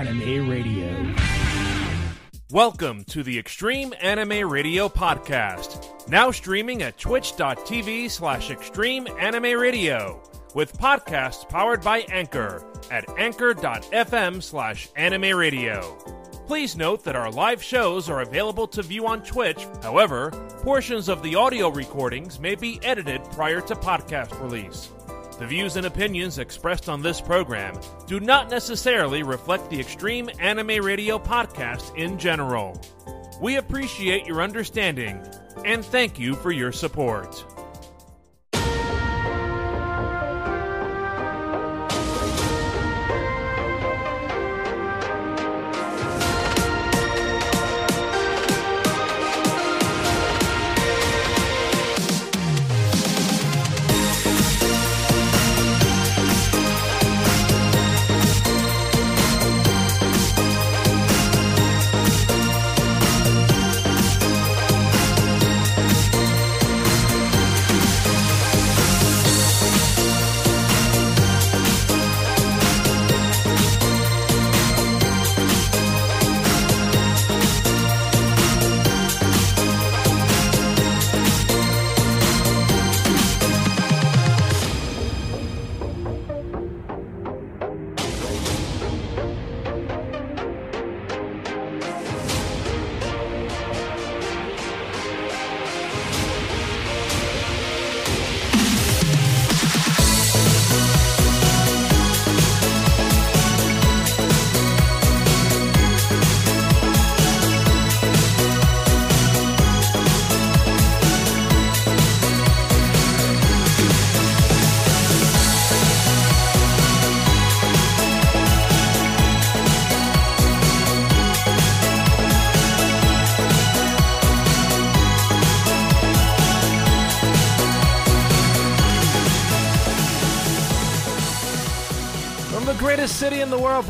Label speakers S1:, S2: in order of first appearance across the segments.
S1: Anime Radio.
S2: Welcome to the Extreme Anime Radio Podcast, now streaming at twitch.tv slash extreme anime radio, with podcasts powered by Anchor at anchor.fm slash anime radio. Please note that our live shows are available to view on Twitch. However, portions of the audio recordings may be edited prior to podcast release. The views and opinions expressed on this program do not necessarily reflect the Extreme Anime Radio podcast in general. We appreciate your understanding and thank you for your support.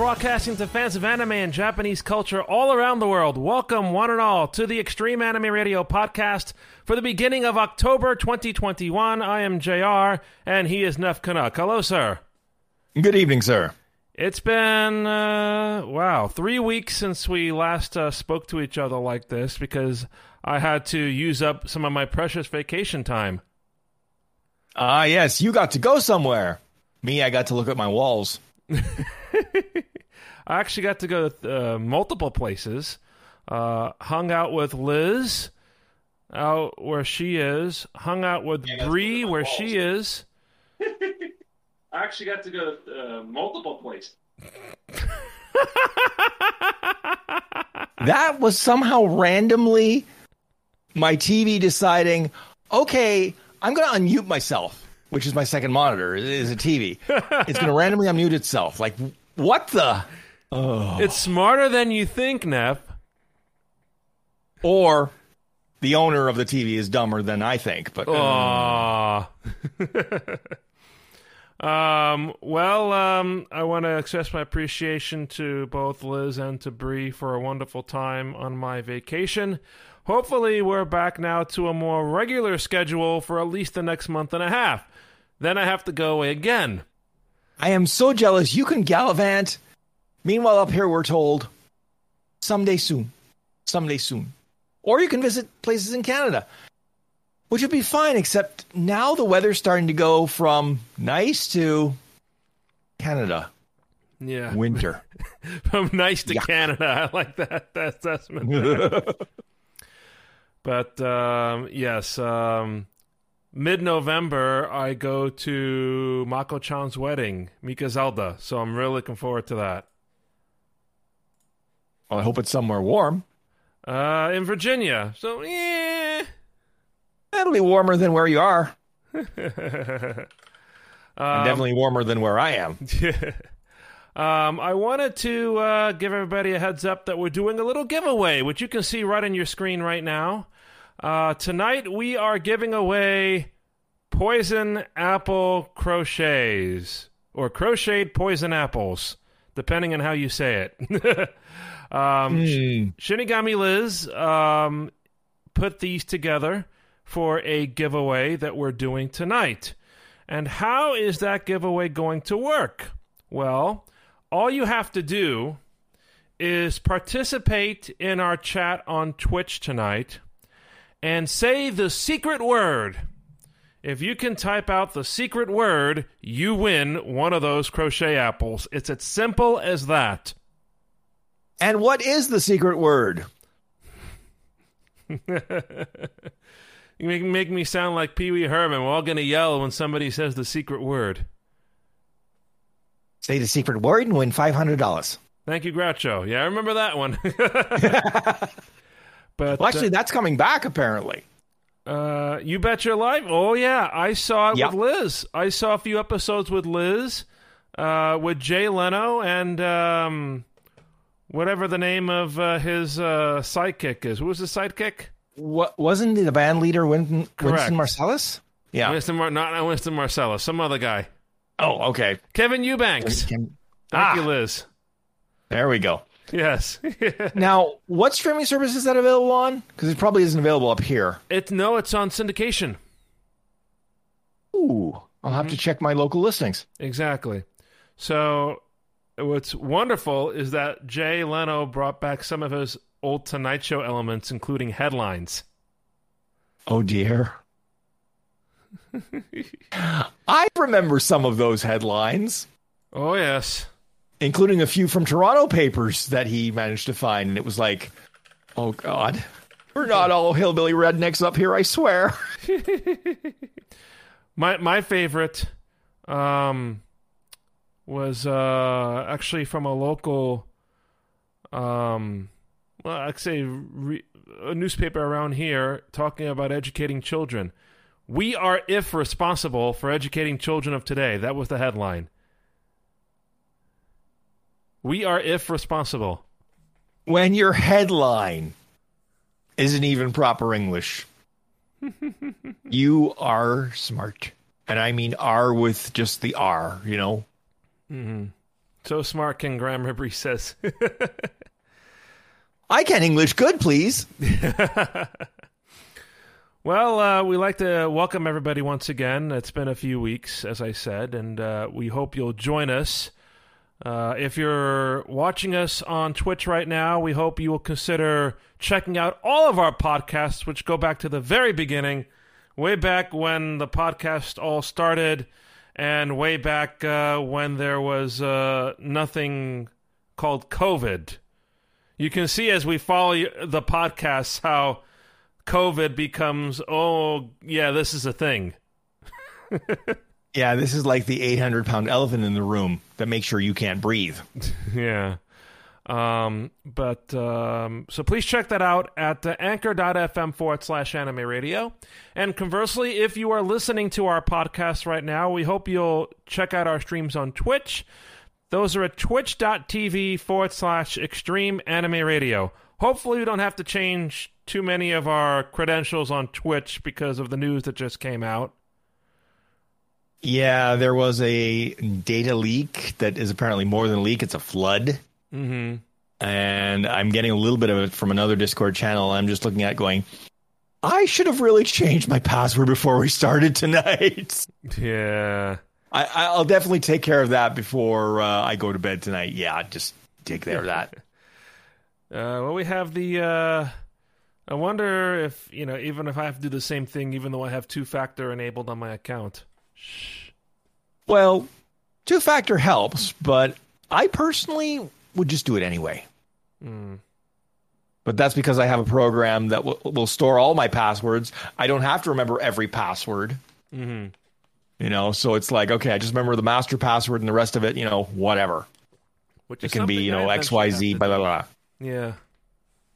S2: Broadcasting to fans of anime and Japanese culture all around the world, welcome one and all to the Extreme Anime Radio podcast for the beginning of October 2021. I am JR, and he is Neff Canuck. Hello, sir.
S3: Good evening, sir.
S2: It's been, uh, wow, three weeks since we last uh, spoke to each other like this because I had to use up some of my precious vacation time.
S3: Ah, yes, you got to go somewhere. Me, I got to look at my walls.
S2: I actually got to go to uh, multiple places. Uh, hung out with Liz out where she is. Hung out with Bree where she is. I actually got to go to uh, multiple places.
S3: That was somehow randomly my TV deciding, okay, I'm going to unmute myself, which is my second monitor, is a TV. it's going to randomly unmute itself. Like, what the?
S2: It's smarter than you think, Neff.
S3: Or the owner of the TV is dumber than I think. But uh,
S2: um, well, um, I want to express my appreciation to both Liz and to Bree for a wonderful time on my vacation. Hopefully, we're back now to a more regular schedule for at least the next month and a half. Then I have to go away again.
S3: I am so jealous. You can gallivant. Meanwhile, up here, we're told someday soon. Someday soon. Or you can visit places in Canada, which would be fine, except now the weather's starting to go from nice to Canada
S2: Yeah.
S3: winter.
S2: From nice to
S3: Yuck.
S2: Canada. I like that, that assessment. but um, yes, um, mid November, I go to Mako chan's wedding, Mika Zelda. So I'm really looking forward to that.
S3: Well, I hope it's somewhere warm.
S2: Uh, in Virginia. So, yeah.
S3: That'll be warmer than where you are.
S2: Um,
S3: definitely warmer than where I am.
S2: Um, I wanted to uh, give everybody a heads up that we're doing a little giveaway, which you can see right on your screen right now. Uh, tonight we are giving away poison apple crochets or crocheted poison apples, depending on how you say it. um, Sh- Shinigami Liz um, put these together for a giveaway that we're doing tonight. And how is that giveaway going to work? Well, all you have to do is participate in our chat on Twitch tonight and say the secret word. If you can type out the secret word, you win one of those crochet apples. It's as simple as that.
S3: And what is the secret word?
S2: you make, make me sound like Pee Wee Herman. We're all going to yell when somebody says the secret word.
S3: Say the secret word and win $500.
S2: Thank you, Groucho. Yeah, I remember that one. but
S3: Well, actually, that's coming back, apparently.
S2: uh, you bet your life. Oh yeah, I saw it
S3: Yep.
S2: with Liz. I saw a few episodes with Liz, uh, with Jay Leno and um, whatever the name of uh, his uh, sidekick is. Who was his sidekick?
S3: What, wasn't the band leader Winston. Winston Marsalis? Yeah.
S2: Winston Mar- not, Winston Marsalis, some other guy.
S3: Oh, okay.
S2: Kevin Eubanks. Thank
S3: Ah.
S2: you, Liz.
S3: There we go.
S2: Yes.
S3: Now, what streaming service is that available on? Because it probably isn't available up here.
S2: it's no, it's on syndication.
S3: Ooh, I'll have to check my local listings.
S2: Exactly. So, what's wonderful is that Jay Leno brought back some of his old Tonight Show elements, including headlines.
S3: Oh dear. I remember some of those headlines,
S2: Oh yes,
S3: including a few from Toronto papers that he managed to find. And it was like, oh God, we're not all hillbilly rednecks up here, I swear.
S2: my my favorite um, was uh, actually from a local, um, well, I'd say re- a newspaper around here talking about educating children. We are, if responsible, for educating children of today. That was the headline. We are, if responsible.
S3: When your headline isn't even proper English, you are smart. And I mean R with just the R, you know?
S2: So smart, King Grammarly says.
S3: I can English good, please.
S2: Well, uh, we like to welcome everybody once again. It's been a few weeks, as I said, and uh, we hope you'll join us. Uh, if you're watching us on Twitch right now, we hope you will consider checking out all of our podcasts, which go back to the very beginning, way back when the podcast all started, and way back uh, when there was uh, nothing called COVID. You can see as we follow the podcasts how COVID becomes, oh, yeah, this is a thing.
S3: Yeah, this is like the 800 pound elephant in the room that makes sure you can't breathe.
S2: Yeah. Um, but um, so please check that out at uh, anchor.fm forward slash anime radio. And conversely, if you are listening to our podcast right now, we hope you'll check out our streams on Twitch. Those are at twitch.tv forward slash extreme anime radio. Hopefully, we don't have to change too many of our credentials on Twitch because of the news that just came out.
S3: Yeah, there was a data leak that is apparently more than a leak, it's a flood.
S2: Mm-hmm.
S3: And I'm getting a little bit of it from another Discord channel. I'm just looking at going, I should have really changed my password before we started tonight.
S2: Yeah.
S3: I, I'll definitely take care of that before uh, I go to bed tonight. Yeah, just take care of that.
S2: Uh, well, we have the. Uh, I wonder if you know, even if I have to do the same thing, even though I have two factor enabled on my account. Shh.
S3: Well, two factor helps, but I personally would just do it anyway. But that's because I have a program that will, will store all my passwords. I don't have to remember every password.
S2: Mm-hmm.
S3: You know, so it's like, okay, I just remember the master password and the rest of it, you know, whatever.
S2: Which
S3: It can be, you know, XYZ,
S2: eventually
S3: Y,
S2: have
S3: blah, blah, blah.
S2: Yeah,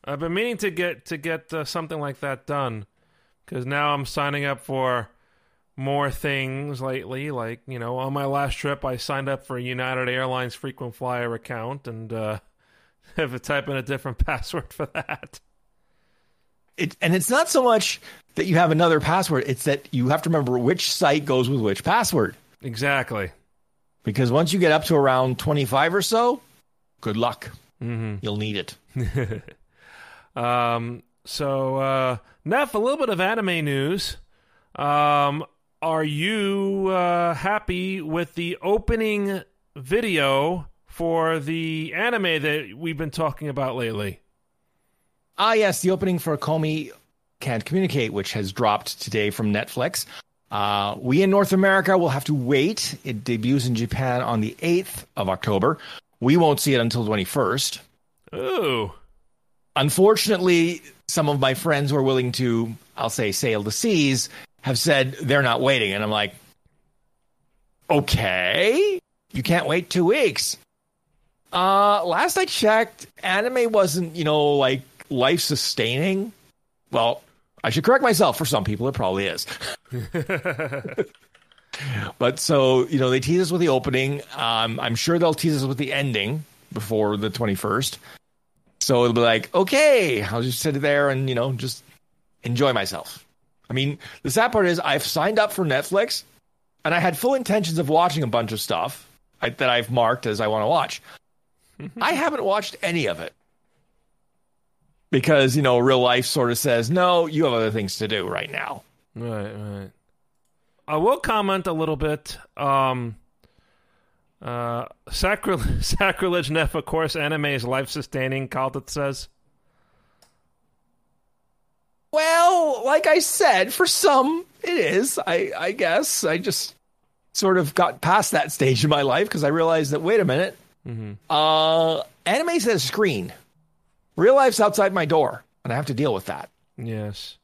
S2: I've been meaning to get to get uh, something like that done because now I'm signing up for more things lately. Like you know, on my last trip, I signed up for a United Airlines frequent flyer account and uh, have to type in a different password for that.
S3: It, and it's not so much that you have another password, it's that you have to remember which site goes with which password.
S2: Exactly.
S3: Because once you get up to around 25 or so, good luck.
S2: Mm-hmm.
S3: You'll need it.
S2: Um, so, uh, Neff, a little bit of anime news. Um, are you uh, happy with the opening video for the anime that we've been talking about lately.
S3: Ah, yes, the opening for Komi Can't Communicate, which has dropped today from Netflix. Uh, we in North America will have to wait. It debuts in Japan on the 8th of October. We won't see it until 21st.
S2: Ooh.
S3: Unfortunately, some of my friends were willing to, I'll say, sail the seas have said they're not waiting. And I'm like, okay, you can't wait two weeks. Uh, last I checked, anime wasn't, you know, like life sustaining. Well, I should correct myself. For some people, it probably is. but so, you know, they tease us with the opening. Um, I'm sure they'll tease us with the ending before the 21st. So it'll be like, okay, I'll just sit there and, you know, just enjoy myself. I mean, the sad part is I've signed up for Netflix and I had full intentions of watching a bunch of stuff I, that I've marked as I want to watch. I haven't watched any of it because, you know, real life sort of says, no, you have other things to do right now.
S2: Right, right. I will comment a little bit. Um, uh, sacri- sacrilege Neff, of course, anime is life sustaining, Caldet says.
S3: Well, like I said, for some it is. I I guess I just sort of got past that stage in my life because I realized that wait a minute,
S2: Mhm.
S3: uh, anime says screen, real life's outside my door, and I have to deal with that.
S2: Yes.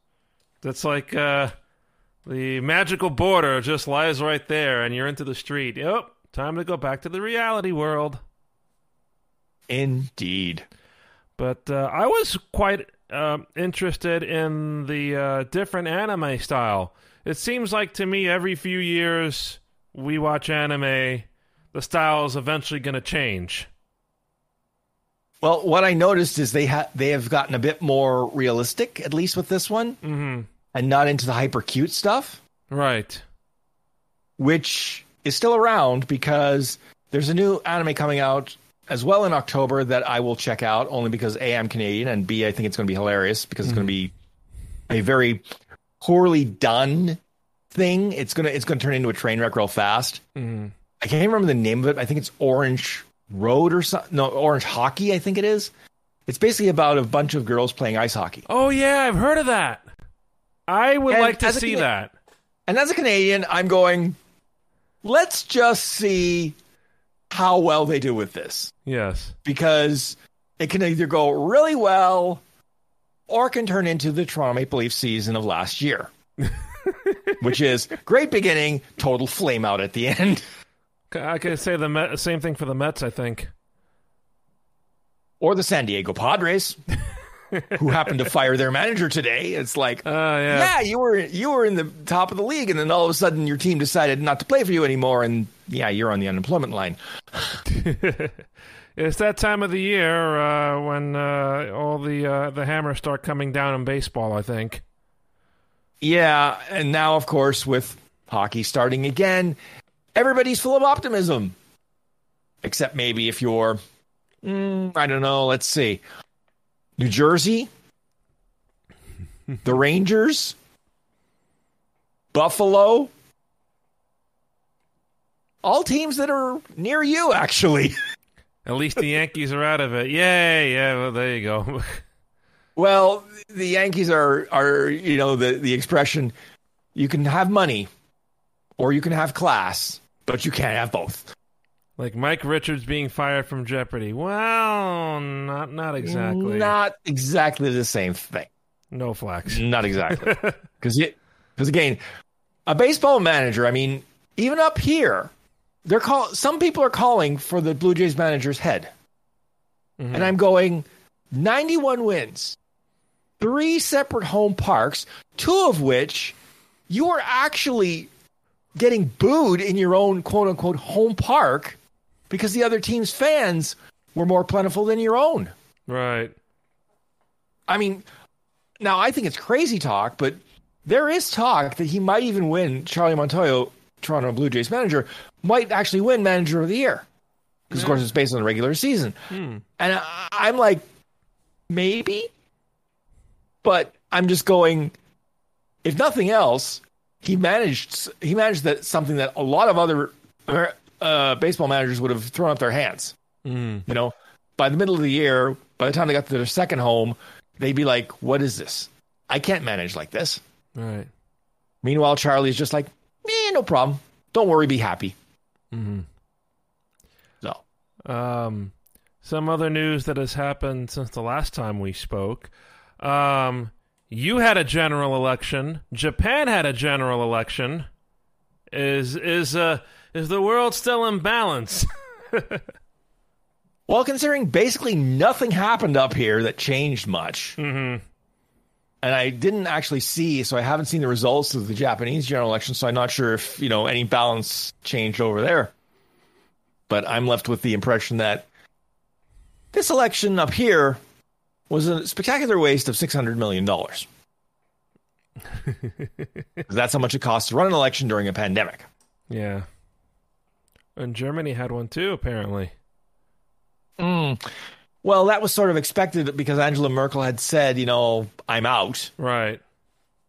S2: That's like uh, the magical border just lies right there, and you're into the street. Yep, time to go back to the reality world.
S3: Indeed.
S2: But uh, I was quite uh, interested in the uh, different anime style. It seems like to me every few years we watch anime, the style is eventually going to change.
S3: Well, what I noticed is they ha- they have gotten a bit more realistic, at least with this one,
S2: hmm
S3: and not into the hyper cute stuff.
S2: Right.
S3: which is still around because there's a new anime coming out as well in October that I will check out only because A, I'm Canadian, and B, I think it's going to be hilarious because it's going to be a very poorly done thing. It's gonna it's gonna turn into a train wreck real fast.
S2: hmm
S3: I can't remember the name of it. I think it's Orange Road or something. No, Orange Hockey. I think it is. It's basically about a bunch of girls playing ice hockey.
S2: Oh yeah, I've heard of that. I would
S3: And
S2: like to see
S3: Cana-
S2: that.
S3: And as a Canadian, I'm going. Let's just see how well they do with this.
S2: Yes.
S3: because it can either go really well or can turn into the Toronto Maple Leaf season of last year, which is great beginning, total flame out at the end.
S2: I can say the Met, same thing for the Mets. I think.
S3: Or the San Diego Padres, who happened to fire their manager today. It's like,
S2: Uh, yeah.
S3: yeah, you were you were in the top of the league, and then all of a sudden your team decided not to play for you anymore, and yeah, you're on the unemployment line.
S2: it's that time of the year uh, when uh, all the uh, the hammers start coming down in baseball. I think.
S3: Yeah, and now of course with hockey starting again, everybody's full of optimism. Except maybe if you're mm, I don't know, let's see. New Jersey, the Rangers, Buffalo, all teams that are near you actually.
S2: At least the Yankees are out of it. Yay! Yeah. Well, there you go.
S3: Well, the Yankees are are you know the the expression you can have money or you can have class, but you can't have both.
S2: Like Mike Richards being fired from Jeopardy. Well, not not exactly.
S3: Not exactly the same thing.
S2: No flax.
S3: Not exactly. Because because again, a baseball manager. I mean, even up here, they're call. Some people are calling for the Blue Jays manager's head, mm-hmm. and I'm going ninety-one wins, three separate home parks, two of which you are actually getting booed in your own quote unquote home park because the other team's fans were more plentiful than your own.
S2: Right.
S3: I mean, now I think it's crazy talk, but there is talk that he might even win. Charlie Montoyo, Toronto Blue Jays manager, might actually win Manager of the Year because, of course, it's based on the regular season. Hmm. And I, I'm like, maybe, but I'm just going. If nothing else, he managed. He managed that something that a lot of other uh, baseball managers would have thrown up their hands.
S2: Mm.
S3: You know, by the middle of the year, by the time they got to their second home, they'd be like, "What is this? I can't manage like this."
S2: Right.
S3: Meanwhile, Charlie's just like, "Eh, no problem. Don't worry, be happy."
S2: Mm-hmm.
S3: So,
S2: Um, some other news that has happened since the last time we spoke. Um, you had a general election. Japan had a general election. Is is uh is the world still in balance?
S3: well, considering basically nothing happened up here that changed much,
S2: mm-hmm.
S3: and I didn't actually see, so I haven't seen the results of the Japanese general election, so I'm not sure if you know any balance changed over there. But I'm left with the impression that this election up here was a spectacular waste of six hundred million dollars. That's how much it costs to run an election during a pandemic.
S2: Yeah. And Germany had one too, apparently.
S3: Mm. Well, that was sort of expected because Angela Merkel had said, you know, I'm out.
S2: Right.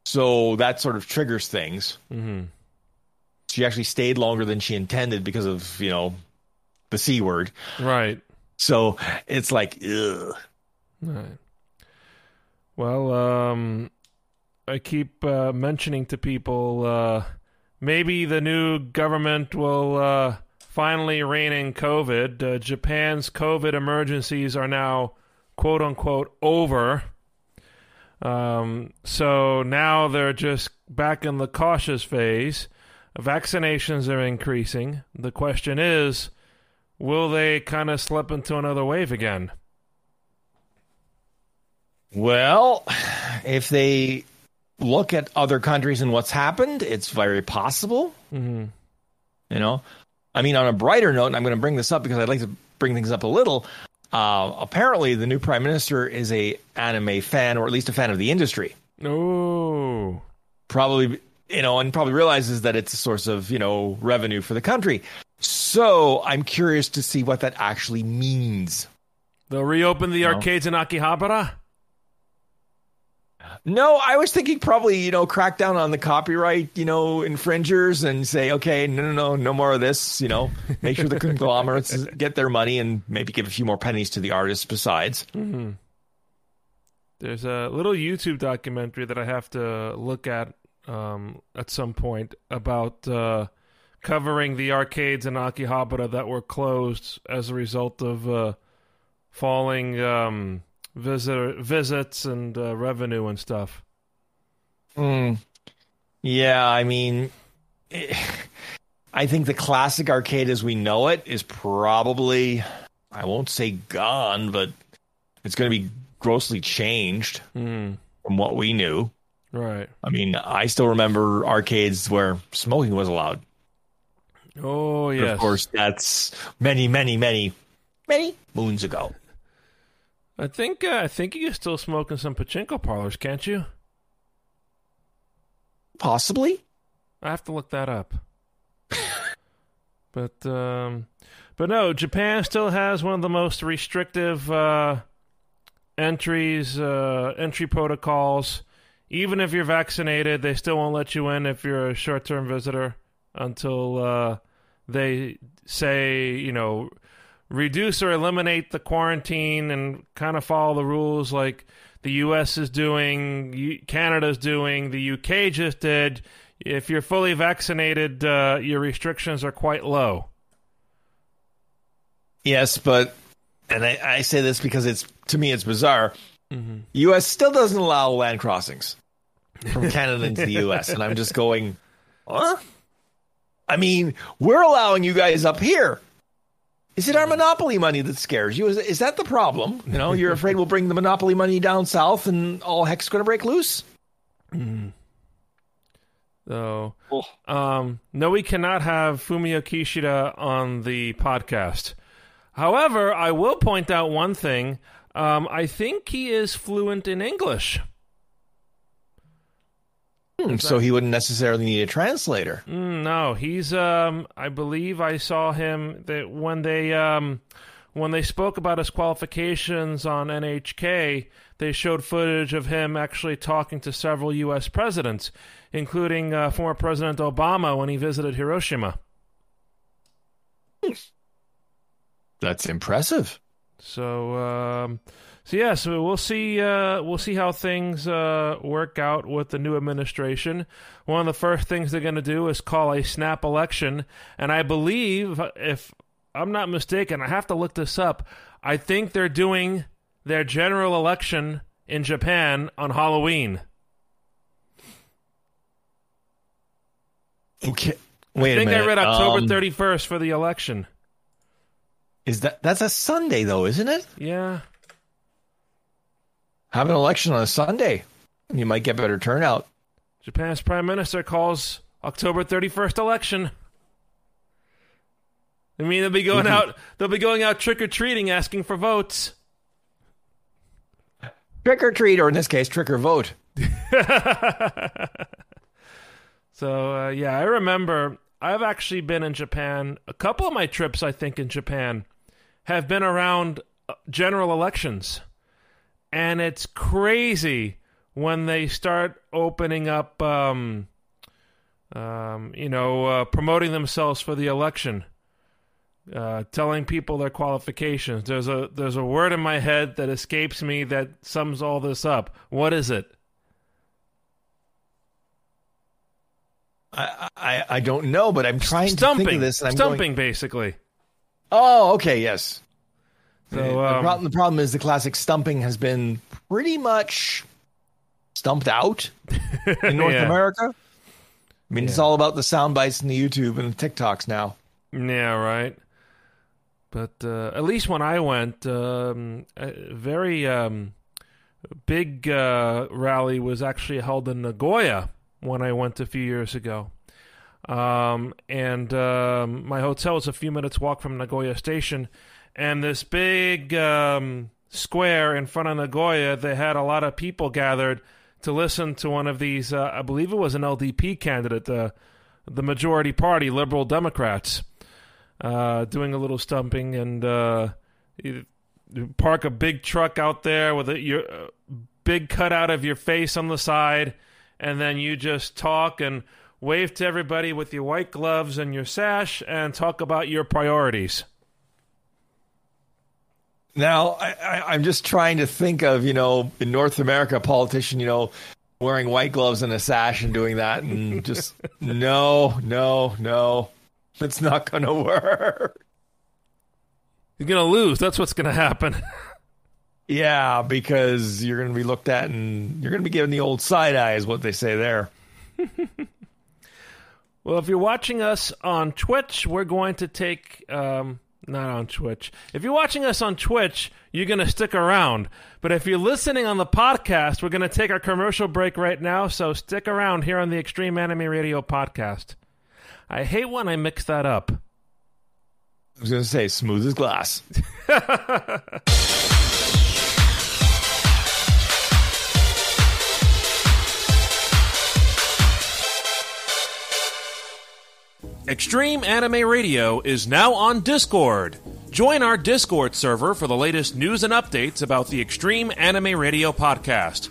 S3: So that sort of triggers things.
S2: Mm-hmm.
S3: She actually stayed longer than she intended because of, you know, the C word.
S2: Right.
S3: So it's like, ugh.
S2: Right. Well, um, I keep uh, mentioning to people uh, maybe the new government will uh, finally rein in COVID. Uh, Japan's COVID emergencies are now, quote unquote, over. Um, so now they're just back in the cautious phase. Vaccinations are increasing. The question is, will they kind of slip into another wave again?
S3: Well, if they look at other countries and what's happened, it's very possible.
S2: Mm-hmm.
S3: You know, I mean, on a brighter note, and I'm going to bring this up because I'd like to bring things up a little. Uh, apparently, the new prime minister is a anime fan, or at least a fan of the industry.
S2: Oh,
S3: Probably, you know, and probably realizes that it's a source of you know revenue for the country. So I'm curious to see what that actually means.
S2: they'll reopen the
S3: No.
S2: arcades in Akihabara.
S3: No, I was thinking probably, you know, crack down on the copyright, you know, infringers and say, okay, no, no, no, no more of this, you know, make sure the conglomerates get their money and maybe give a few more pennies to the artists besides.
S2: Mm-hmm. There's a little YouTube documentary that I have to look at um, at some point about uh, covering the arcades in Akihabara that were closed as a result of uh, falling um, visitor visits and uh, revenue and stuff.
S3: Mm. Yeah, I mean, eh, I think the classic arcade as we know it is probably, I won't say gone, but it's going to be grossly changed
S2: Mm,
S3: from what we knew.
S2: right.
S3: I mean, I still remember arcades where smoking was allowed.
S2: Oh
S3: But
S2: yes.
S3: Of course, that's many, many, many, many moons ago.
S2: I think uh, I think you can still smoke in some pachinko parlors, can't you?
S3: Possibly.
S2: I have to look that up. but um, but no, Japan still has one of the most restrictive uh, entries, uh, entry protocols. Even if you're vaccinated, they still won't let you in if you're a short-term visitor until uh, they say, you know, reduce or eliminate the quarantine and kind of follow the rules like the U.S. is doing, Canada's doing, the U.K. just did. If you're fully vaccinated, uh, your restrictions are quite low.
S3: Yes, but, and I, I say this because it's, to me, it's bizarre.
S2: Mm-hmm.
S3: U.S. still doesn't allow land crossings from Canada into the U.S. And I'm just going, huh? I mean, we're allowing you guys up here. Is it our monopoly money that scares you? Is, is that the problem? You know, you're afraid we'll bring the monopoly money down south and all heck's going to break loose?
S2: So,
S3: Oh.
S2: um, no, we cannot have Fumio Kishida on the podcast. However, I will point out one thing. Um, I think he is fluent in English.
S3: Hmm, so he wouldn't necessarily need a translator.
S2: Mm, no, he's. Um, I believe I saw him that when they um, when they spoke about his qualifications on NHK, they showed footage of him actually talking to several U.S. presidents, including uh, former President Obama when he visited Hiroshima.
S3: That's impressive.
S2: So, um, so yeah, so we'll see. Uh, we'll see how things uh, work out with the new administration. One of the first things they're going to do is call a snap election, and I believe, if I'm not mistaken, I have to look this up. I think they're doing their general election in Japan on Halloween.
S3: Okay. Wait
S2: I think
S3: a minute.
S2: I read October
S3: Um,
S2: 31st for the election.
S3: Is that that's a Sunday though, isn't it?
S2: Yeah.
S3: Have an election on a Sunday. You might get better turnout.
S2: Japan's prime minister calls October 31st election. I mean, they'll be going out. They'll be going out trick or treating, asking for votes.
S3: Trick or treat, or in this case, trick or vote.
S2: So uh, yeah, I remember. I've actually been in Japan. A couple of my trips, I think, in Japan, have been around uh, general elections, and it's crazy when they start opening up. Um, um, you know, uh, promoting themselves for the election. uh, telling people their qualifications. There's a there's a word in my head that escapes me that sums all this up. What is it?
S3: I, I I don't know, but I'm trying to
S2: Stumping.
S3: think of this. And I'm
S2: Stumping,
S3: Going,
S2: basically.
S3: oh, okay, yes.
S2: So
S3: the,
S2: um,
S3: problem, the problem is the classic stumping has been pretty much stumped out in North
S2: Yeah.
S3: America. I mean, it's all about the sound bites and the YouTube and the TikToks now.
S2: Yeah, right. But uh, at least when I went, um, a very um, big uh, rally was actually held in Nagoya when I went a few years ago. Um, and um, my hotel is a few minutes walk from Nagoya Station, and this big um, square in front of Nagoya, they had a lot of people gathered to listen to one of these. Uh, I believe it was an LDP candidate, the the majority party, Liberal Democrats, uh, doing a little stumping and uh, park a big truck out there with a your uh, big cutout of your face on the side, and then you just talk and wave to everybody with your white gloves and your sash and talk about your priorities.
S3: Now, I, I, I'm just trying to think of, you know, in North America, a politician, you know, wearing white gloves and a sash and doing that. And just, no, no, no. It's not going to work.
S2: You're gonna lose. That's what's gonna happen.
S3: Yeah, because you're going to be looked at and you're going to be given the old side eye, is what they say there.
S2: Well, if you're watching us on Twitch, we're going to take. Um, not on Twitch. If you're watching us on Twitch, you're going to stick around. But if you're listening on the podcast, we're going to take our commercial break right now. So stick around here on the Extreme Anime Radio podcast. I hate when I mix that up.
S3: I was going to say, smooth as glass.
S2: Extreme Anime Radio is now on Discord. Join our Discord server for the latest news and updates about the Extreme Anime Radio podcast.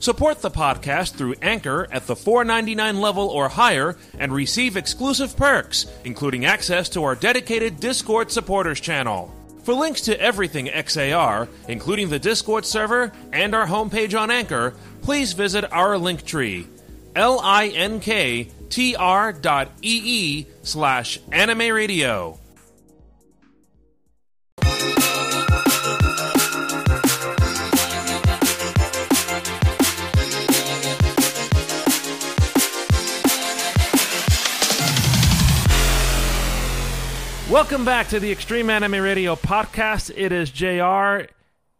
S2: Support the podcast through Anchor at the $4.99 level or higher and receive exclusive perks, including access to our dedicated Discord supporters channel. For links to everything XAR, including the Discord server and our homepage on Anchor, please visit our link tree L-I-N-K-T-R dot E-E slash anime radio. Welcome back to the Extreme Anime Radio podcast. It is JR.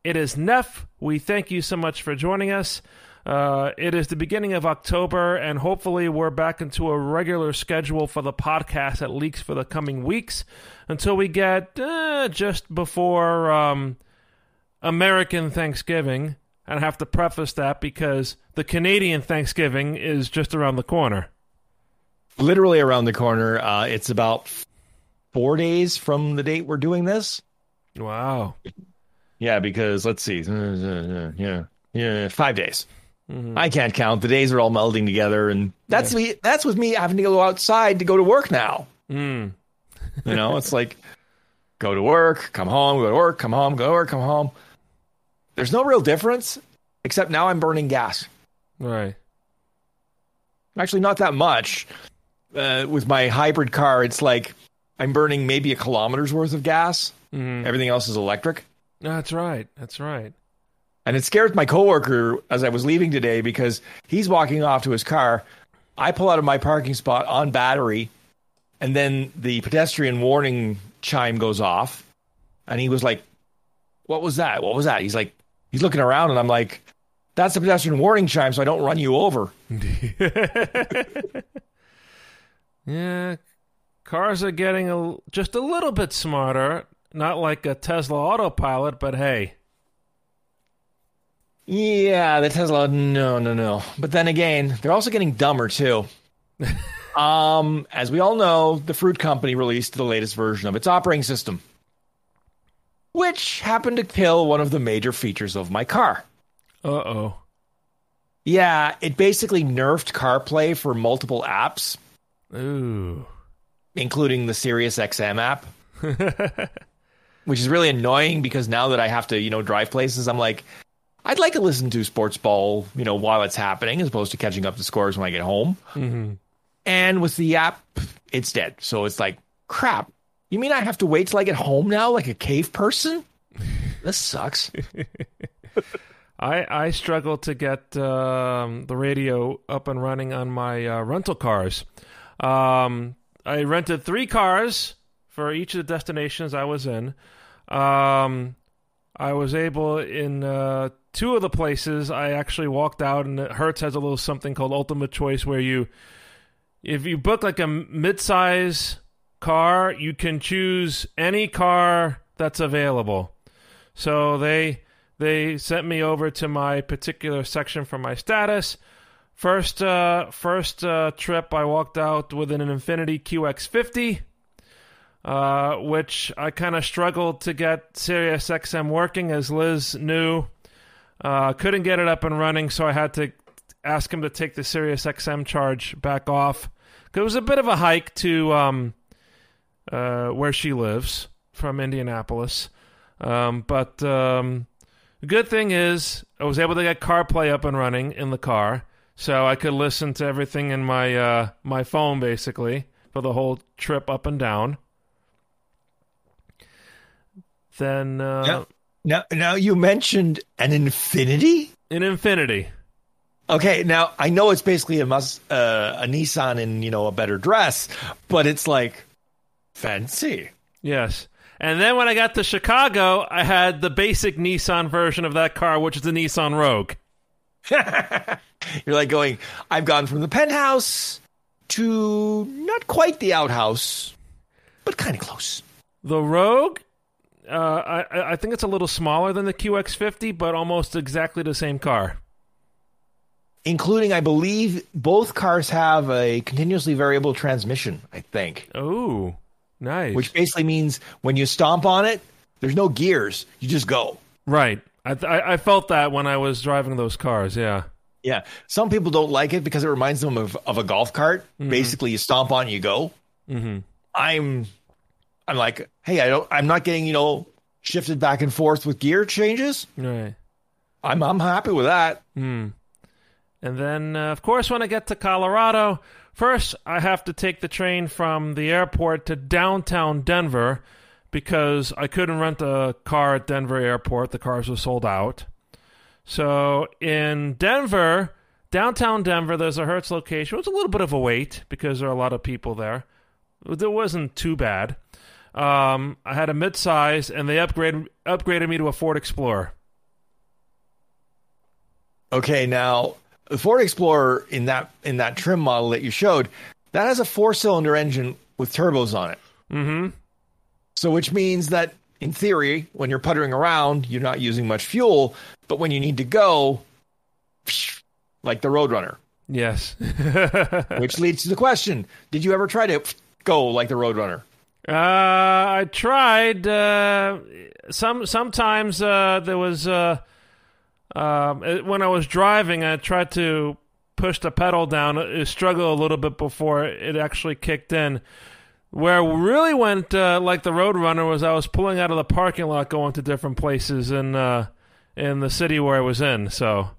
S2: It is Neff. We thank you so much for joining us. Uh, it is the beginning of October, and hopefully, we're back into a regular schedule for the podcast at leaks for the coming weeks until we get uh, just before um, American Thanksgiving. And I have to preface that because the Canadian Thanksgiving is just around the corner.
S3: Literally around the corner. Uh, it's about four days from the date we're doing this.
S2: Wow.
S3: Yeah, because let's see. Yeah, yeah, five days. I can't count. The days are all melding together, and that's me. That's with me having to go outside to go to work now.
S2: Mm.
S3: You know, it's like go to work, come home, go to work, come home, go to work, come home. There's no real difference, except now I'm burning gas.
S2: Right.
S3: Actually, not that much. Uh, with my hybrid car, it's like I'm burning maybe a kilometer's worth of gas.
S2: Mhm.
S3: Everything else is electric.
S2: That's right. That's right.
S3: And it scared my coworker as I was leaving today because he's walking off to his car. I pull out of my parking spot on battery, and then the pedestrian warning chime goes off. And he was like, What was that? What was that? He's like, He's looking around, and I'm like, That's the pedestrian warning chime, so I don't run you over.
S2: Yeah, cars are getting a, just a little bit smarter. Not like a Tesla autopilot, but hey,
S3: Yeah, the Tesla, no, no, no. But then again, they're also getting dumber too. um, as we all know, the Fruit Company released the latest version of its operating system, which happened to kill one of the major features of my car.
S2: uh oh.
S3: Yeah, it basically nerfed CarPlay for multiple apps,
S2: Ooh.
S3: including the Sirius XM app, which is really annoying because now that I have to, you know, drive places, I'm like, I'd like to listen to sports ball, you know, while it's happening, as opposed to catching up the scores when I get home.
S2: hmm
S3: And with the app, it's dead. So it's like, crap. You mean I have to wait till I get home now, like a cave person? This sucks.
S2: I I struggle to get um, the radio up and running on my uh, rental cars. Um, I rented three cars for each of the destinations I was in. Um, I was able in uh, two of the places. I actually walked out, and Hertz has a little something called Ultimate Choice, where you, if you book like a mid-size car, you can choose any car that's available. So they they sent me over to my particular section for my status. First uh, first uh, trip, I walked out with an Infiniti QX50, uh, which I kind of struggled to get Sirius XM working, as Liz knew. Uh, couldn't get it up and running, so I had to ask him to take the Sirius XM charge back off. It was a bit of a hike to um, uh, where she lives from Indianapolis. Um, but um, the good thing is, I was able to get CarPlay up and running in the car, so I could listen to everything in my uh, my phone basically for the whole trip up and down. Then uh.
S3: Now, now you mentioned an Infiniti.
S2: An Infiniti,
S3: Okay, now I know it's basically a mus- uh, a Nissan in you know a better dress, but it's like fancy.
S2: yes. And then when I got to Chicago, I had the basic Nissan version of that car, which is the Nissan Rogue.
S3: You're like going. I've gone from the penthouse to not quite the outhouse, but kind of close.
S2: The Rogue, uh, I, I- think it's a little smaller than the QX50, but almost exactly the same car.
S3: Including, I believe, both cars have a continuously variable transmission. I think,
S2: Oh, nice.
S3: which basically means when you stomp on it, there's no gears. You just go.
S2: right. I, th- I I felt that when I was driving those cars. Yeah.
S3: Yeah. Some people don't like it because it reminds them of, of a golf cart. Basically, you stomp on, you go.
S2: Mm-hmm.
S3: I'm, I'm like, hey, I don't, I'm not getting, you know, shifted back and forth with gear changes.
S2: Right.
S3: I'm, I'm happy with that.
S2: Hmm. And then, uh, of course, when I get to Colorado, first I have to take the train from the airport to downtown Denver because I couldn't rent a car at Denver Airport. The cars were sold out. So in Denver, downtown Denver, there's a Hertz location. It was a little bit of a wait because there are a lot of people there. It wasn't too bad. Um, I had a midsize, and they upgraded upgraded me to a Ford Explorer.
S3: Okay. Now the Ford Explorer in that, in that trim model that you showed, that has a four cylinder engine with turbos on it.
S2: Mm-hmm.
S3: So, which means that in theory, when you're puttering around, you're not using much fuel, but when you need to go, like the Roadrunner,
S2: Yes.
S3: which leads to the question Did you ever try to go like the Roadrunner?
S2: Uh, I tried. Uh, some sometimes uh, there was uh, um, it- when I was driving, I tried to push the pedal down. It struggled a little bit before it actually kicked in. Where really went uh, like the Roadrunner was I was pulling out of the parking lot going to different places in uh, in the city where I was in. So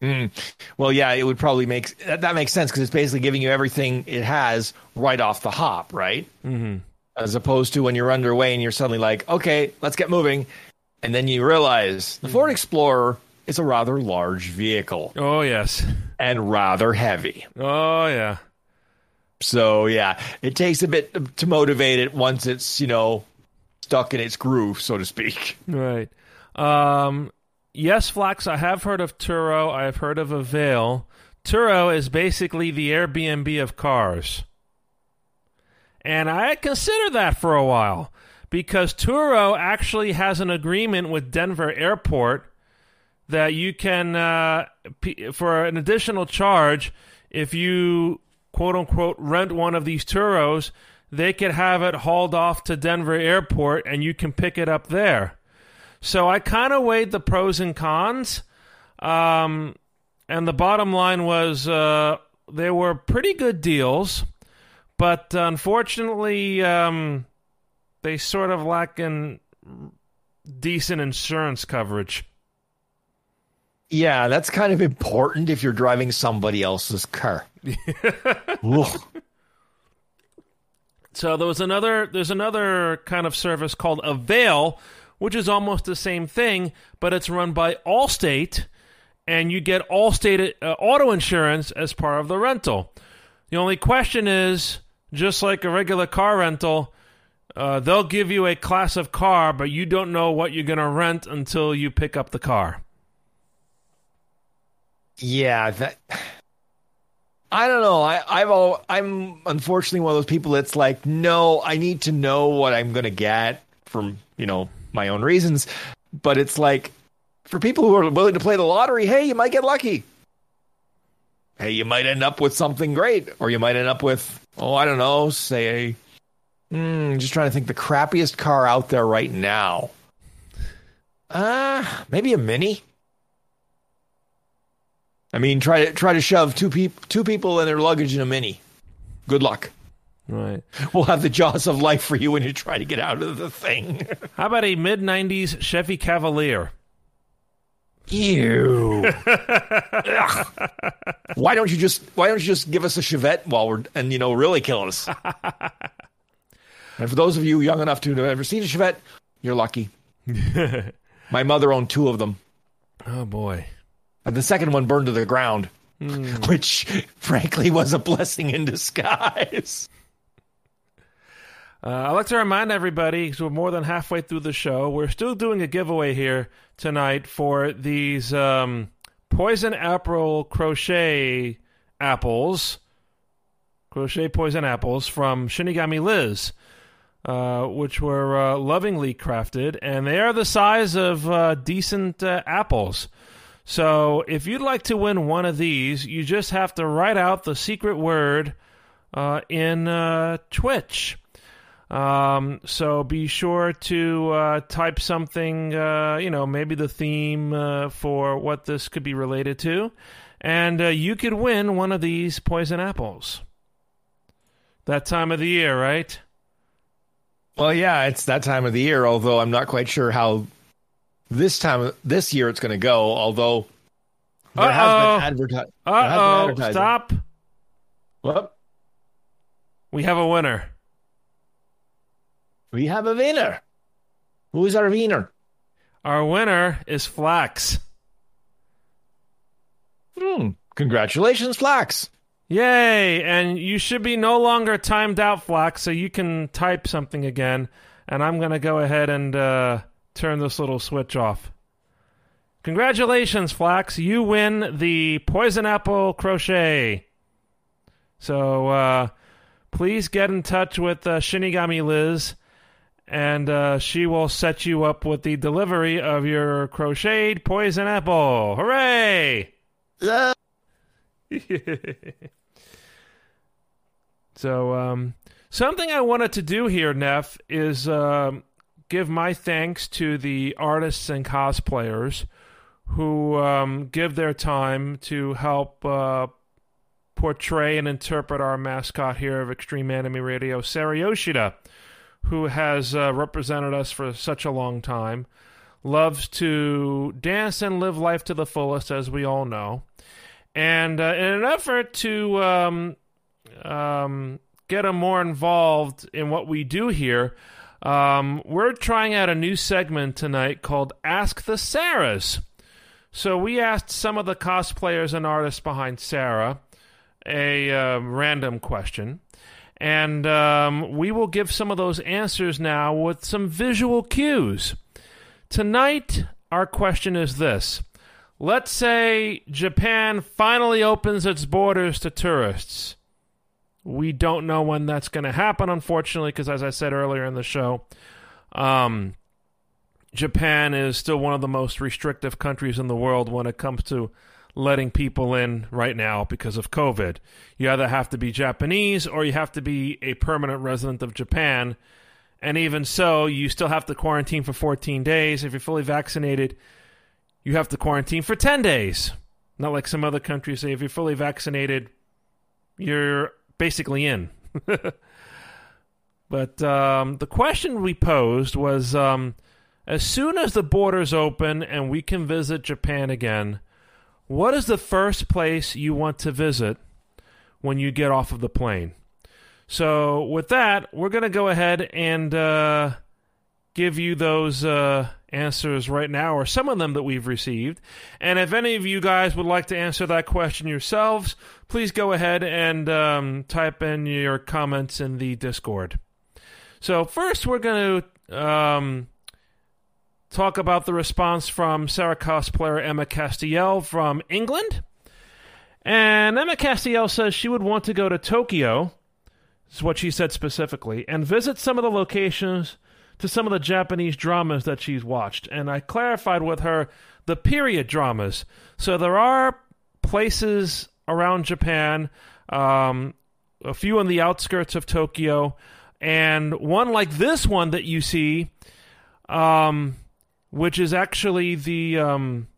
S3: Mm. Well, yeah, it would probably make that, that makes sense because it's basically giving you everything it has right off the hop, right?
S2: Mm-hmm.
S3: As opposed to when you're underway and you're suddenly like, okay, let's get moving, and then you realize the Ford Explorer is a rather large vehicle
S2: oh yes,
S3: and rather heavy.
S2: oh yeah.
S3: So yeah, it takes a bit to motivate it once it's you know stuck in its groove, so to speak.
S2: Right. Um, yes, Flax, I have heard of Turo. I have heard of Avail. Turo is basically the Airbnb of cars. And I considered that for a while because Turo actually has an agreement with Denver Airport that you can, uh, p- for an additional charge, if you quote unquote rent one of these Turos, they could have it hauled off to Denver Airport and you can pick it up there. So I kind of weighed the pros and cons. Um, and the bottom line was uh, they were pretty good deals, but unfortunately, um, they sort of lack in decent insurance coverage.
S3: Yeah, that's kind of important if you're driving somebody else's car.
S2: So there was another. There's another kind of service called Avail, which is almost the same thing, but it's run by Allstate, and you get Allstate uh, auto insurance as part of the rental. The only question is, just like a regular car rental, uh, they'll give you a class of car, but you don't know what you're going to rent until you pick up the car.
S3: Yeah, that. I don't know. I, I've all. I'm unfortunately one of those people that's like, no, I need to know what I'm going to get from you know my own reasons. But it's like for people who are willing to play the lottery, hey, you might get lucky. Hey, you might end up with something great, or you might end up with, oh, I don't know, say, mm, just trying to think the crappiest car out there right now. Uh, maybe a mini. I mean, try to try to shove two people two people and their luggage in a mini. Good luck.
S2: Right.
S3: We'll have the jaws of life for you when you try to get out of the thing.
S2: How about a mid 90s Chevy Cavalier?
S3: Ew. Why don't you just why don't you just give us a Chevette while we're and you know really kill us? and for those of you young enough to have ever seen a Chevette, you're lucky. My mother owned two of them.
S2: Oh boy.
S3: And the second one burned to the ground, hmm. which frankly was a blessing in disguise.
S2: Uh, I'd like to remind everybody, because we're more than halfway through the show, we're still doing a giveaway here tonight for these um, poison apple crochet apples, crochet poison apples from Shinigami Liz, uh, which were uh, lovingly crafted, and they are the size of uh, decent uh, apples. So if you'd like to win one of these, you just have to write out the secret word uh, in Twitch. Um, so be sure to uh, type something, uh, you know, maybe the theme uh, for what this could be related to, and uh, you could win one of these poison apples. That time of the year, right?
S3: Well, yeah, it's that time of the year. Although I'm not quite sure how this time this year it's going to go. Although there
S2: Uh-oh.
S3: has been advertised.
S2: Uh oh! Stop!
S3: What?
S2: We have a winner.
S3: We have a winner. Who is our winner?
S2: Our winner is Flax.
S3: Hmm. Congratulations, Flax.
S2: Yay! And you should be no longer timed out, Flax, so you can type something again. And I'm going to go ahead and uh, turn this little switch off. Congratulations, Flax. You win the Poison Apple Crochet. So uh, please get in touch with uh, Shinigami Liz, and uh, she will set you up with the delivery of your crocheted poison apple. Hooray! so, um, something I wanted to do here, Neff, is um, give my thanks to the artists and cosplayers who um, give their time to help uh, portray and interpret our mascot here of Extreme Anime Radio, Sarah Yoshida, who has uh, represented us for such a long time. Loves to dance and live life to the fullest, as we all know. And uh, in an effort to um, um, get him more involved in what we do here, um, we're trying out a new segment tonight called Ask the Sarahs. So we asked some of the cosplayers and artists behind Sarah a uh, random question. And um, we will give some of those answers now with some visual cues. Tonight, our question is this Let's say Japan finally opens its borders to tourists. We don't know when that's going to happen, unfortunately, because as I said earlier in the show, um, Japan is still one of the most restrictive countries in the world when it comes to letting people in right now because of COVID. You either have to be Japanese or you have to be a permanent resident of Japan. And even so, you still have to quarantine for 14 days. If you're fully vaccinated, you have to quarantine for 10 days. Not like some other countries say if you're fully vaccinated, you're basically in. but um, the question we posed was um, as soon as the borders open and we can visit Japan again, what is the first place you want to visit when you get off of the plane? So, with that, we're going to go ahead and uh, give you those uh, answers right now, or some of them that we've received. And if any of you guys would like to answer that question yourselves, please go ahead and um, type in your comments in the Discord. So, first, we're going to um, talk about the response from Sarah cosplayer Emma Castiel from England. And Emma Castiel says she would want to go to Tokyo is what she said specifically, and visit some of the locations to some of the Japanese dramas that she's watched. And I clarified with her the period dramas. So there are places around Japan, um, a few on the outskirts of Tokyo, and one like this one that you see, um, which is actually the um,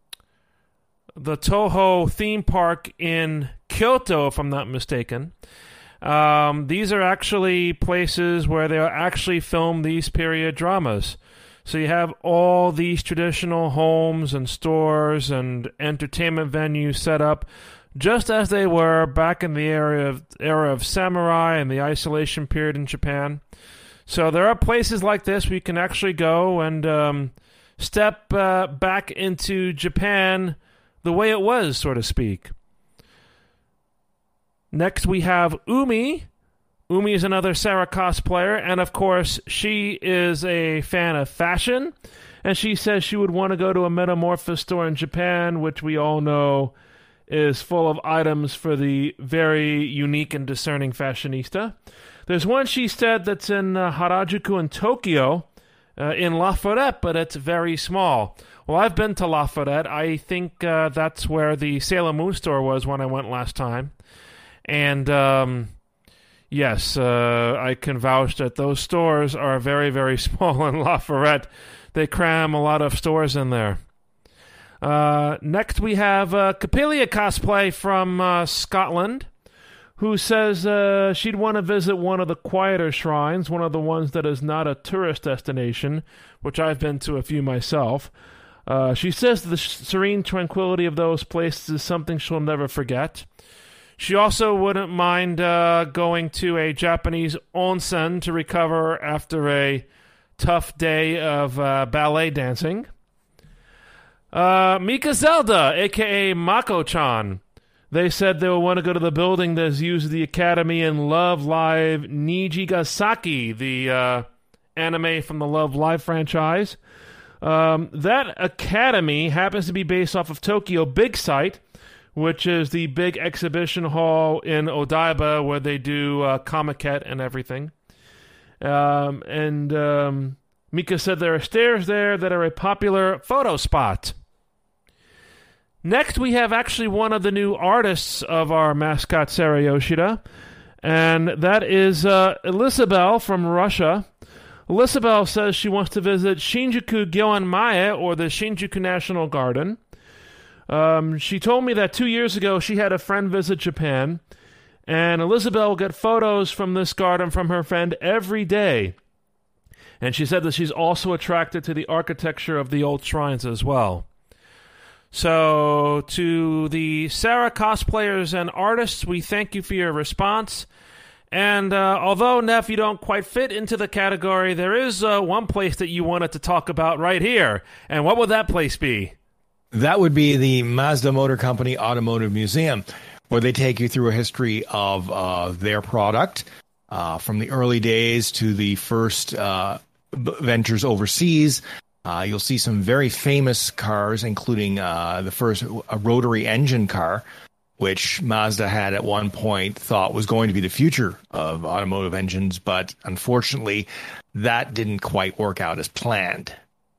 S2: the Toho theme park in Kyoto, if I'm not mistaken. Um, these are actually places where they'll actually film these period dramas. So you have all these traditional homes and stores and entertainment venues set up just as they were back in the era of, era of samurai and the isolation period in Japan. So there are places like this where you can actually go and um, step uh, back into Japan the way it was, so to speak. Next, we have Umi. Umi is another Sarah cosplayer, and of course, she is a fan of fashion. And she says she would want to go to a Metamorphosis store in Japan, which we all know is full of items for the very unique and discerning fashionista. There's one she said that's in uh, Harajuku in Tokyo, uh, in Laforet, but it's very small. Well, I've been to Laforet. I think uh, that's where the Sailor Moon store was when I went last time. And um, yes, uh, I can vouch that those stores are very, very small in Laforet. They cram a lot of stores in there. Uh, next, we have uh, Capelia Cosplay from uh, Scotland, who says uh, she'd want to visit one of the quieter shrines, one of the ones that is not a tourist destination, which I've been to a few myself. Uh, she says the serene tranquility of those places is something she'll never forget. She also wouldn't mind uh, going to a Japanese onsen to recover after a tough day of uh, ballet dancing. Uh, Mika Zelda, aka Mako chan. They said they will want to go to the building that's used the Academy in Love Live Nijigasaki, the uh, anime from the Love Live franchise. Um, that academy happens to be based off of Tokyo Big Sight, which is the big exhibition hall in Odaiba where they do uh, Comiket and everything. Um, and um, Mika said there are stairs there that are a popular photo spot. Next, we have actually one of the new artists of our mascot, Sarah Yoshida, and that is uh, Elisabel from Russia. Elisabel says she wants to visit Shinjuku Gyoen-mae, or the Shinjuku National Garden. Um, she told me that two years ago she had a friend visit Japan, And Elizabeth will get photos from this garden from her friend every day. And she said that she's also attracted to the architecture of the old shrines as well. So, to the Sarah cosplayers and artists, we thank you for your response. And uh, although, Neff, you don't quite fit into the category, there is uh, one place that you wanted to talk about right here. And what would that place be?
S3: That would be the Mazda Motor Company Automotive Museum, where they take you through a history of uh, their product uh, from the early days to the first uh, ventures overseas. Uh, you'll see some very famous cars, including the first rotary engine car, which Mazda had at one point thought was going to be the future of automotive engines, but unfortunately, that didn't quite work out as planned.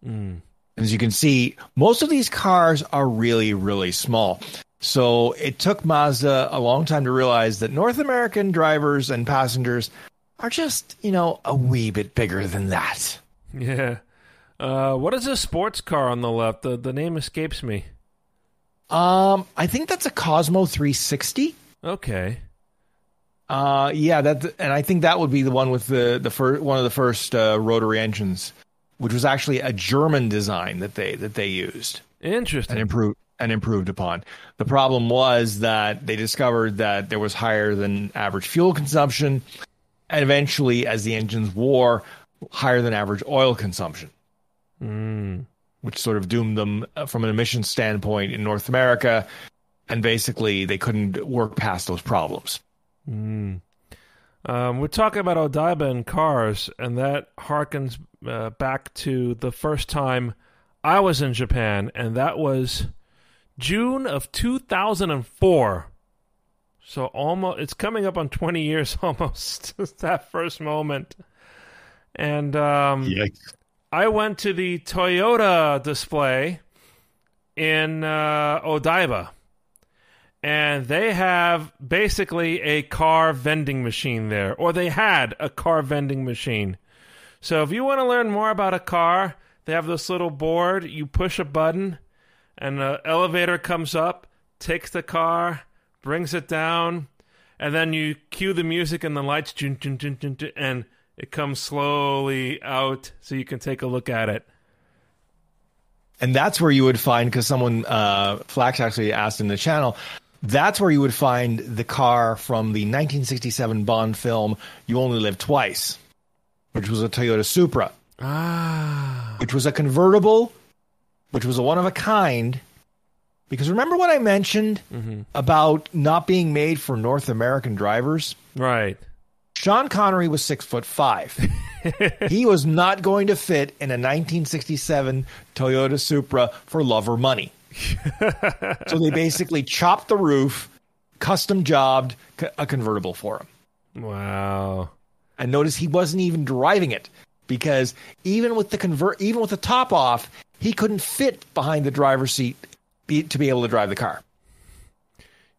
S3: Mm. As you can see, most of these cars are really, really small. So it took Mazda a long time to realize that North American drivers and passengers are just, you know, a wee bit bigger than that.
S2: Yeah. Uh, what is a sports car on the left? The the name escapes me.
S3: Um, I think that's a Cosmo 360.
S2: Okay.
S3: Uh, yeah, that, and I think that would be the one with the the first one of the first uh, rotary engines, which was actually a German design that they that they used.
S2: Interesting.
S3: And improved and improved upon. The problem was that they discovered that there was higher than average fuel consumption, and eventually, as the engines wore, higher than average oil consumption.
S2: Mm
S3: which sort of doomed them uh, from an emissions standpoint in North America. And basically, they couldn't work past those problems.
S2: Mm. Um, we're talking about Odaiba and cars, and that harkens uh, back to the first time I was in Japan, and that was June of 2004. So almost, it's coming up on 20 years almost. that first moment, and um,
S3: Yikes.
S2: I went to the Toyota display in uh, Odaiba, and they have basically a car vending machine there, or they had a car vending machine. So if you want to learn more about a car, they have this little board. You push a button, and the elevator comes up, takes the car, brings it down, and then you cue the music and the lights, and it comes slowly out so you can take a look at it.
S3: And that's where you would find, because someone, uh, Flax actually asked in the channel, that's where you would find the car from the 1967 Bond film You Only Live Twice, which was a Toyota Supra.
S2: Ah.
S3: Which was a convertible, which was a one of a kind. Because remember what I mentioned mm-hmm. about not being made for North American drivers?
S2: Right.
S3: Sean Connery was six foot five. he was not going to fit in a 1967 Toyota Supra for love or money. so they basically chopped the roof, custom jobbed a convertible for him.
S2: Wow.
S3: And notice he wasn't even driving it because even with the convert, even with the top off, he couldn't fit behind the driver's seat to be able to drive the car.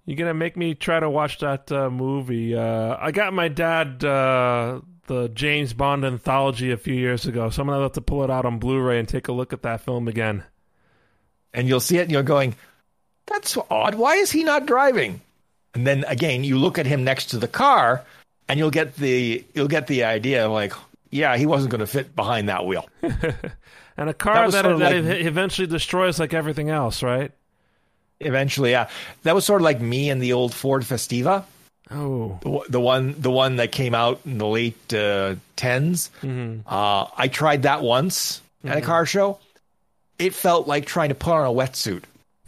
S2: You're gonna make me try to watch that uh, movie. Uh, I got my dad uh, the James Bond anthology a few years ago, so I'm gonna have to pull it out on Blu-ray and take a look at that film again.
S3: And you'll see it, and you're going, "That's odd. Why is he not driving?" And then again, you look at him next to the car, and you'll get the you'll get the idea, like, yeah, he wasn't going to fit behind that wheel.
S2: and a car that, that, that like, eventually destroys like everything else, right?
S3: Eventually, yeah. That was sort of like me and the old Ford Festiva.
S2: Oh,
S3: the, the one the one that came out in the late uh, 10s. Mm-hmm. Uh, I tried that once mm-hmm. at a mm-hmm. car show. It felt like trying to put on a wetsuit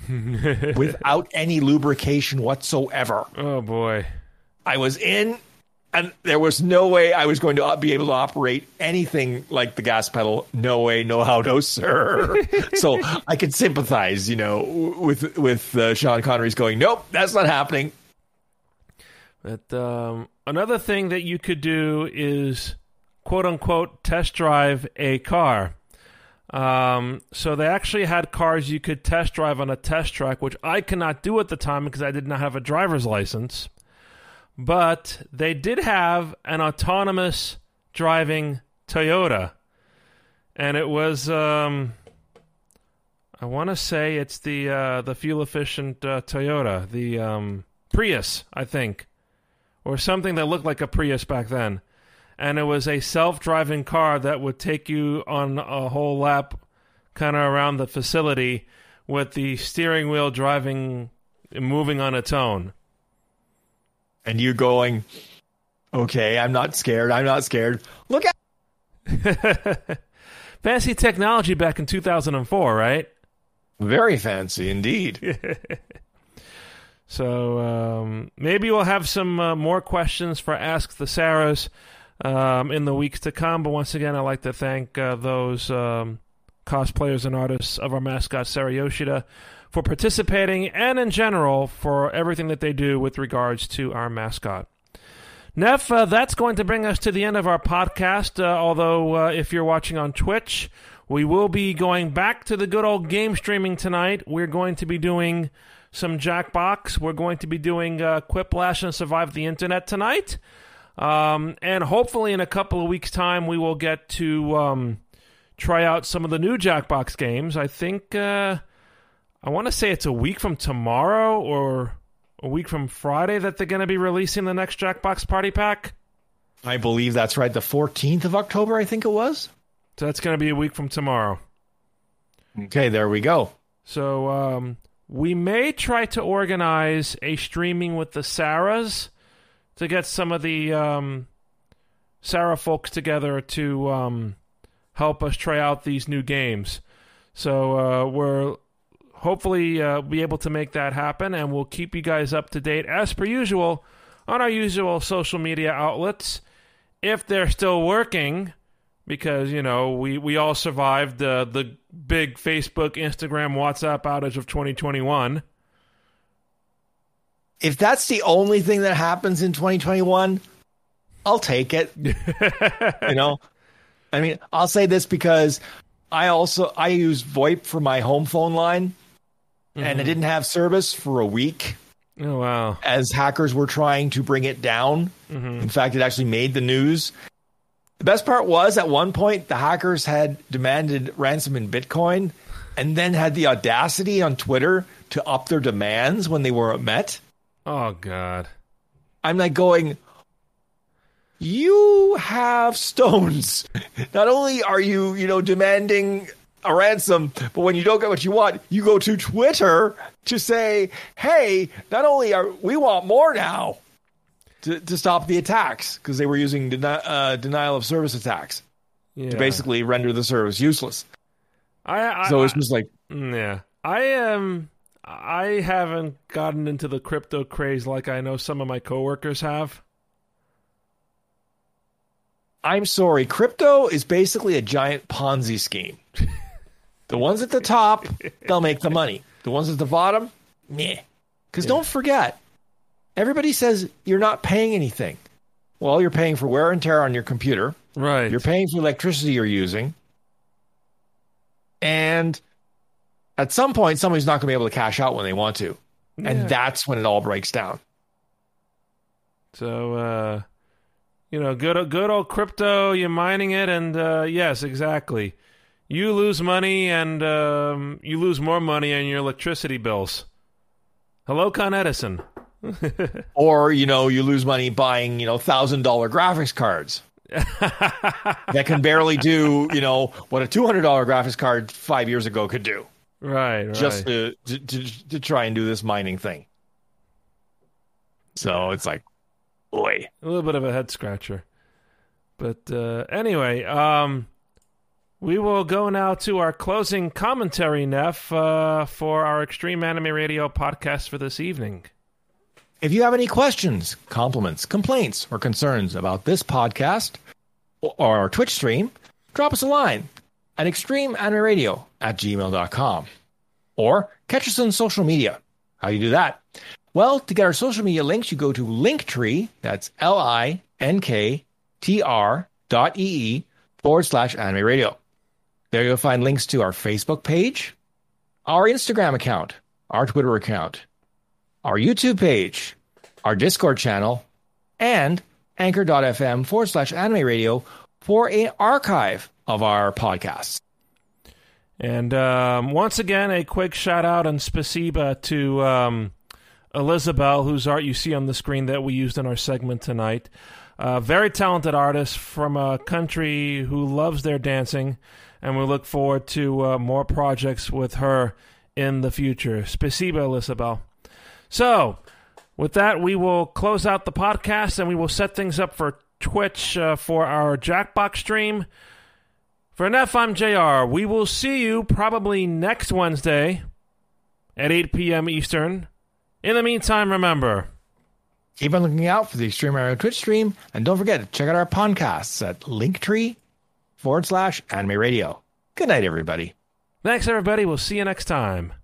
S3: without any lubrication whatsoever.
S2: Oh boy!
S3: I was in and there was no way I was going to be able to operate anything like the gas pedal. No way, no how, no sir. so I could sympathize, you know, with with uh, Sean Connery's going, nope, that's not happening.
S2: But um, another thing that you could do is quote unquote test drive a car. Um, so they actually had cars you could test drive on a test track, which I cannot do at the time because I did not have a driver's license but they did have an autonomous driving Toyota, and it was um, I want to say it's the uh, the fuel efficient uh, Toyota, the um, Prius, I think. or something that looked like a Prius back then. And it was a self driving car that would take you on a whole lap kind of around the facility with the steering wheel driving, moving on its own.
S3: And you going, okay, I'm not scared. I'm not scared. Look at
S2: fancy technology back in 2004, right?
S3: Very fancy indeed.
S2: so um, maybe we'll have some uh, more questions for Ask the Sarahs um, in the weeks to come. But once again, I'd like to thank uh, those um, cosplayers and artists of our mascot, Sarah Yoshida, for participating and in general for everything that they do with regards to our mascot. Neff, uh, that's going to bring us to the end of our podcast. Uh, although, uh, if you're watching on Twitch, we will be going back to the good old game streaming tonight. We're going to be doing some Jackbox. We're going to be doing uh, Quiplash and Survive the Internet tonight. Um, and hopefully, in a couple of weeks' time, we will get to um, try out some of the new Jackbox games. I think, uh, I want to say it's a week from tomorrow or a week from Friday that they're going to be releasing the next Jackbox Party Pack.
S3: I believe that's right. The 14th of October, I think it was.
S2: So that's going to be a week from tomorrow.
S3: Okay, there we go.
S2: So um, we may try to organize a streaming with the Sarahs to get some of the um, Sarah folks together to um, help us try out these new games. So uh, we're hopefully uh, be able to make that happen, and we'll keep you guys up to date as per usual on our usual social media outlets. If they're still working, because you know we we all survived the the big Facebook, Instagram, WhatsApp outage of 2021.
S3: If that's the only thing that happens in 2021, I'll take it. you know, I mean, I'll say this because I also I use VoIP for my home phone line, mm-hmm. and it didn't have service for a week.
S2: Oh wow!
S3: As hackers were trying to bring it down. Mm-hmm. In fact, it actually made the news. The best part was at one point the hackers had demanded ransom in Bitcoin, and then had the audacity on Twitter to up their demands when they weren't met.
S2: Oh God!
S3: I'm like going, you have stones. Not only are you, you know, demanding a ransom, but when you don't get what you want, you go to Twitter to say, "Hey, not only are we want more now to, to stop the attacks because they were using deni- uh, denial of service attacks yeah. to basically render the service useless."
S2: I, I
S3: so it's just like,
S2: mm, yeah, I am. I haven't gotten into the crypto craze like I know some of my coworkers have.
S3: I'm sorry, crypto is basically a giant Ponzi scheme. the ones at the top, they'll make the money. The ones at the bottom, meh. Because yeah. don't forget, everybody says you're not paying anything. Well, you're paying for wear and tear on your computer.
S2: Right.
S3: You're paying for electricity you're using. And at some point, somebody's not going to be able to cash out when they want to. Yeah. And that's when it all breaks down.
S2: So, uh, you know, good good old crypto. You're mining it, and uh, yes, exactly. You lose money, and um, you lose more money on your electricity bills. Hello, Con Edison.
S3: or you know, you lose money buying you know thousand dollar graphics cards that can barely do you know what a two hundred dollar graphics card five years ago could do.
S2: Right, right.
S3: Just to, to to to try and do this mining thing. So it's like boy.
S2: A little bit of a head scratcher. But uh, anyway, um, we will go now to our closing commentary, Neff, uh, for our Extreme Anime Radio podcast for this evening.
S3: If you have any questions, compliments, complaints, or concerns about this podcast or our Twitch stream, drop us a line at extremeanimeradio at gmail.com or catch us on social media. How do you do that? Well, to get our social media links, you go to Linktree. That's L I N K T R dot E E forward slash anime radio. There you'll find links to our Facebook page, our Instagram account, our Twitter account, our YouTube page, our Discord channel, and anchor.fm forward slash anime radio for an archive of our podcasts.
S2: And um, once again, a quick shout out and spasiba to um, Elizabeth, whose art you see on the screen that we used in our segment tonight. A very talented artist from a country who loves their dancing, and we look forward to uh, more projects with her in the future. Spasiba, Elizabeth. So, with that, we will close out the podcast and we will set things up for Twitch uh, for our Jackbox stream. For an I'm JR. We will see you probably next Wednesday at 8 p.m. Eastern. In the meantime, remember.
S3: Keep on looking out for the Extreme Anime Twitch stream, and don't forget to check out our podcasts at linktree forward slash anime radio. Good night, everybody.
S2: Thanks, everybody. We'll see you next time.